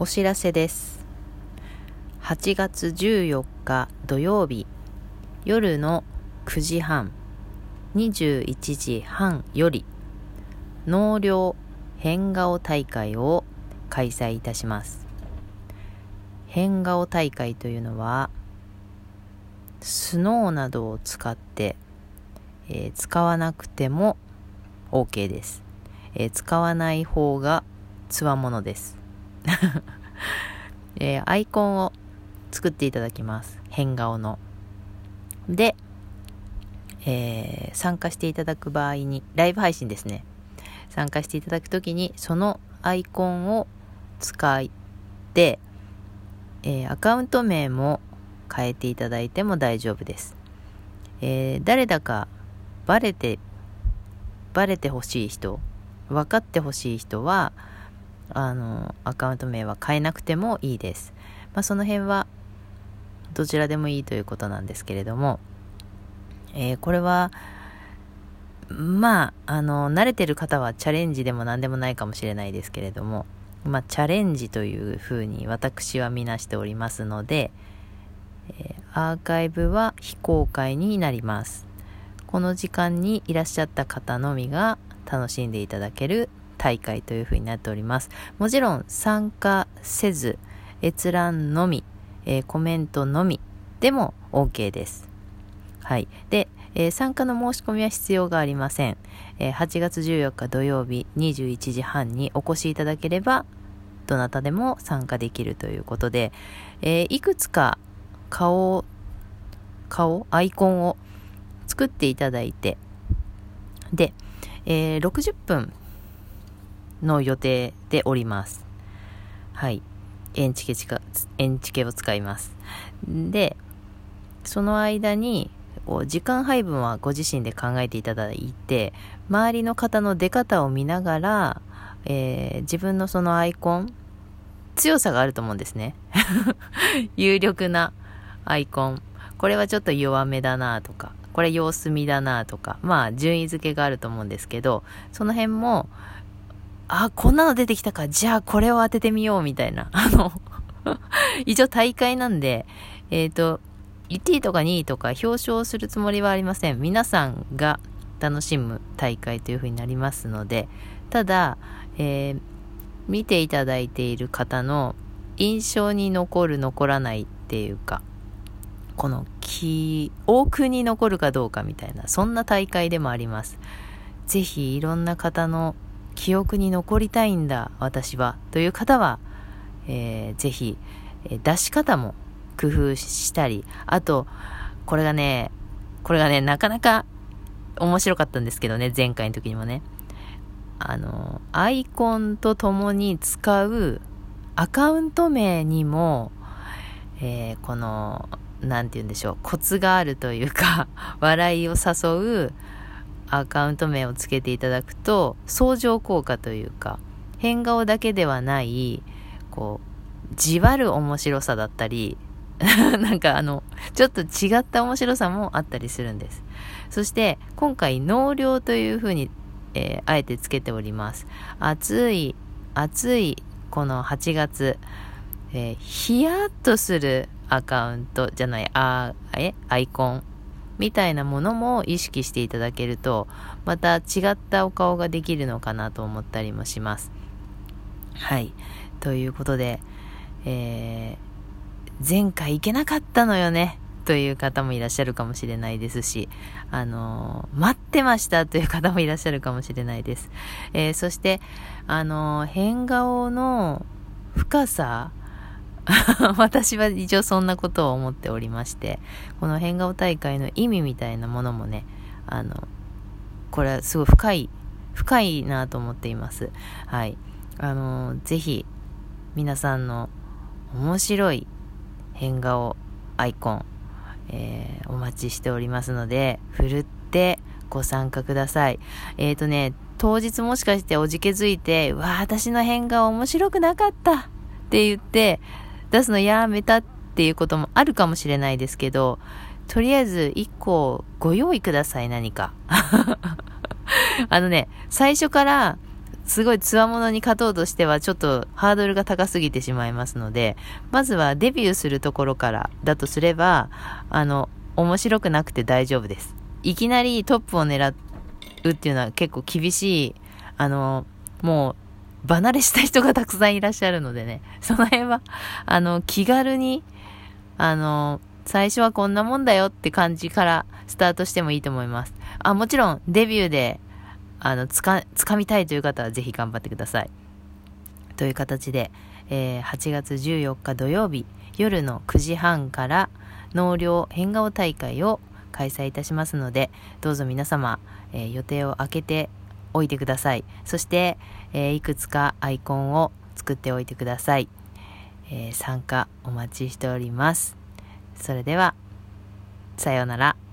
お知らせです。8月14日土曜日夜の9時半21時半より納涼変顔大会を開催いたします。変顔大会というのはスノーなどを使って、えー使わなくても OK です、えー使わない方がつわものです、えーアイコンを作っていただきます。変顔の。で、えー参加していただく場合にライブ配信ですね。参加していただくときにそのアイコンを使って、えーアカウント名も変えていただいても大丈夫です、えー誰だかバレてバレてほしい人分かってほしい人はあのアカウント名は変えなくてもいいです、まあ、その辺はどちらでもいいということなんですけれども、えーこれはまああの慣れてる方はチャレンジでも何でもないかもしれないですけれどもまあチャレンジというふうに私は見なしておりますので、えーアーカイブは非公開になります。この時間にいらっしゃった方のみが楽しんでいただける大会というふうになっております。もちろん参加せず閲覧のみ、えーコメントのみでも OK です。はい。で、えー参加の申し込みは必要がありません、えー8月14日土曜日21時半にお越しいただければどなたでも参加できるということで、えーいくつか顔顔アイコンを作っていただいてで、えー60分の予定でおります。はい。エンチケチカエンチケを使います。でその間に時間配分はご自身で考えていただいて周りの方の出方を見ながら、えー自分のそのアイコン強さがあると思うんですね。有力なアイコン。これはちょっと弱めだなとかこれ様子見だなとかまあ順位付けがあると思うんですけどその辺もあこんなの出てきたか。じゃあこれを当ててみようみたいな。あの一応大会なんでえっ、と1位とか2位とか表彰するつもりはありません。皆さんが楽しむ大会というふうになりますので。ただ、えー見ていただいている方の印象に残る残らないっていうかこの記憶に残るかどうかみたいなそんな大会でもあります。ぜひいろんな方の記憶に残りたいんだ私はという方は、えーぜひ、出し方も工夫したりあとこれがねこれがねなかなか面白かったんですけどね前回の時にもね。あのアイコンとともに使うアカウント名にも、えーこのなんて言うんでしょうコツがあるというか笑いを誘うアカウント名をつけていただくと相乗効果というか変顔だけではないこうじわる面白さだったり なんかあのちょっと違った面白さもあったりするんです。そして今回納涼というふうに、えーあえてつけております。暑い暑いこの8月、えーヒヤッとするアカウントじゃないあえアイコンみたいなものも意識していただけるとまた違ったお顔ができるのかなと思ったりもしますはいということで、えー前回行けなかったのよねという方もいらっしゃるかもしれないですし、あのー待ってましたという方もいらっしゃるかもしれないです。えーそして、あの変顔の深さ、私は一応そんなことを思っておりまして、この変顔大会の意味みたいなものもね、あの、これはすごい深い、深いなと思っています。はい。あのーぜひ、皆さんの面白い変顔アイコン、えーお待ちしておりますので、ふるってご参加ください。えっ、とね、当日もしかしておじけづいて、わあ、私の変顔面白くなかったって言って、出すのやめたっていうこともあるかもしれないですけど、とりあえず1個ご用意ください、何か。あのね、最初からすごい強者に勝とうとしてはちょっとハードルが高すぎてしまいますので、まずはデビューするところからだとすれば、あの、面白くなくて大丈夫です。いきなりトップを狙うっていうのは結構厳しい、あの、もう、離れした人がたくさんいらっしゃるのでね、その辺は、あの、気軽に、あの、最初はこんなもんだよって感じからスタートしてもいいと思います。あ、もちろんデビューであの、つか、つかみたいという方はぜひ頑張ってください。という形で、えー、8月14日土曜日夜の9時半から納涼変顔大会を開催いたしますので、どうぞ皆様、えー、予定を空けておいてください。そして、えー、いくつかアイコンを作っておいてください。え参加お待ちしております。それでは、さようなら。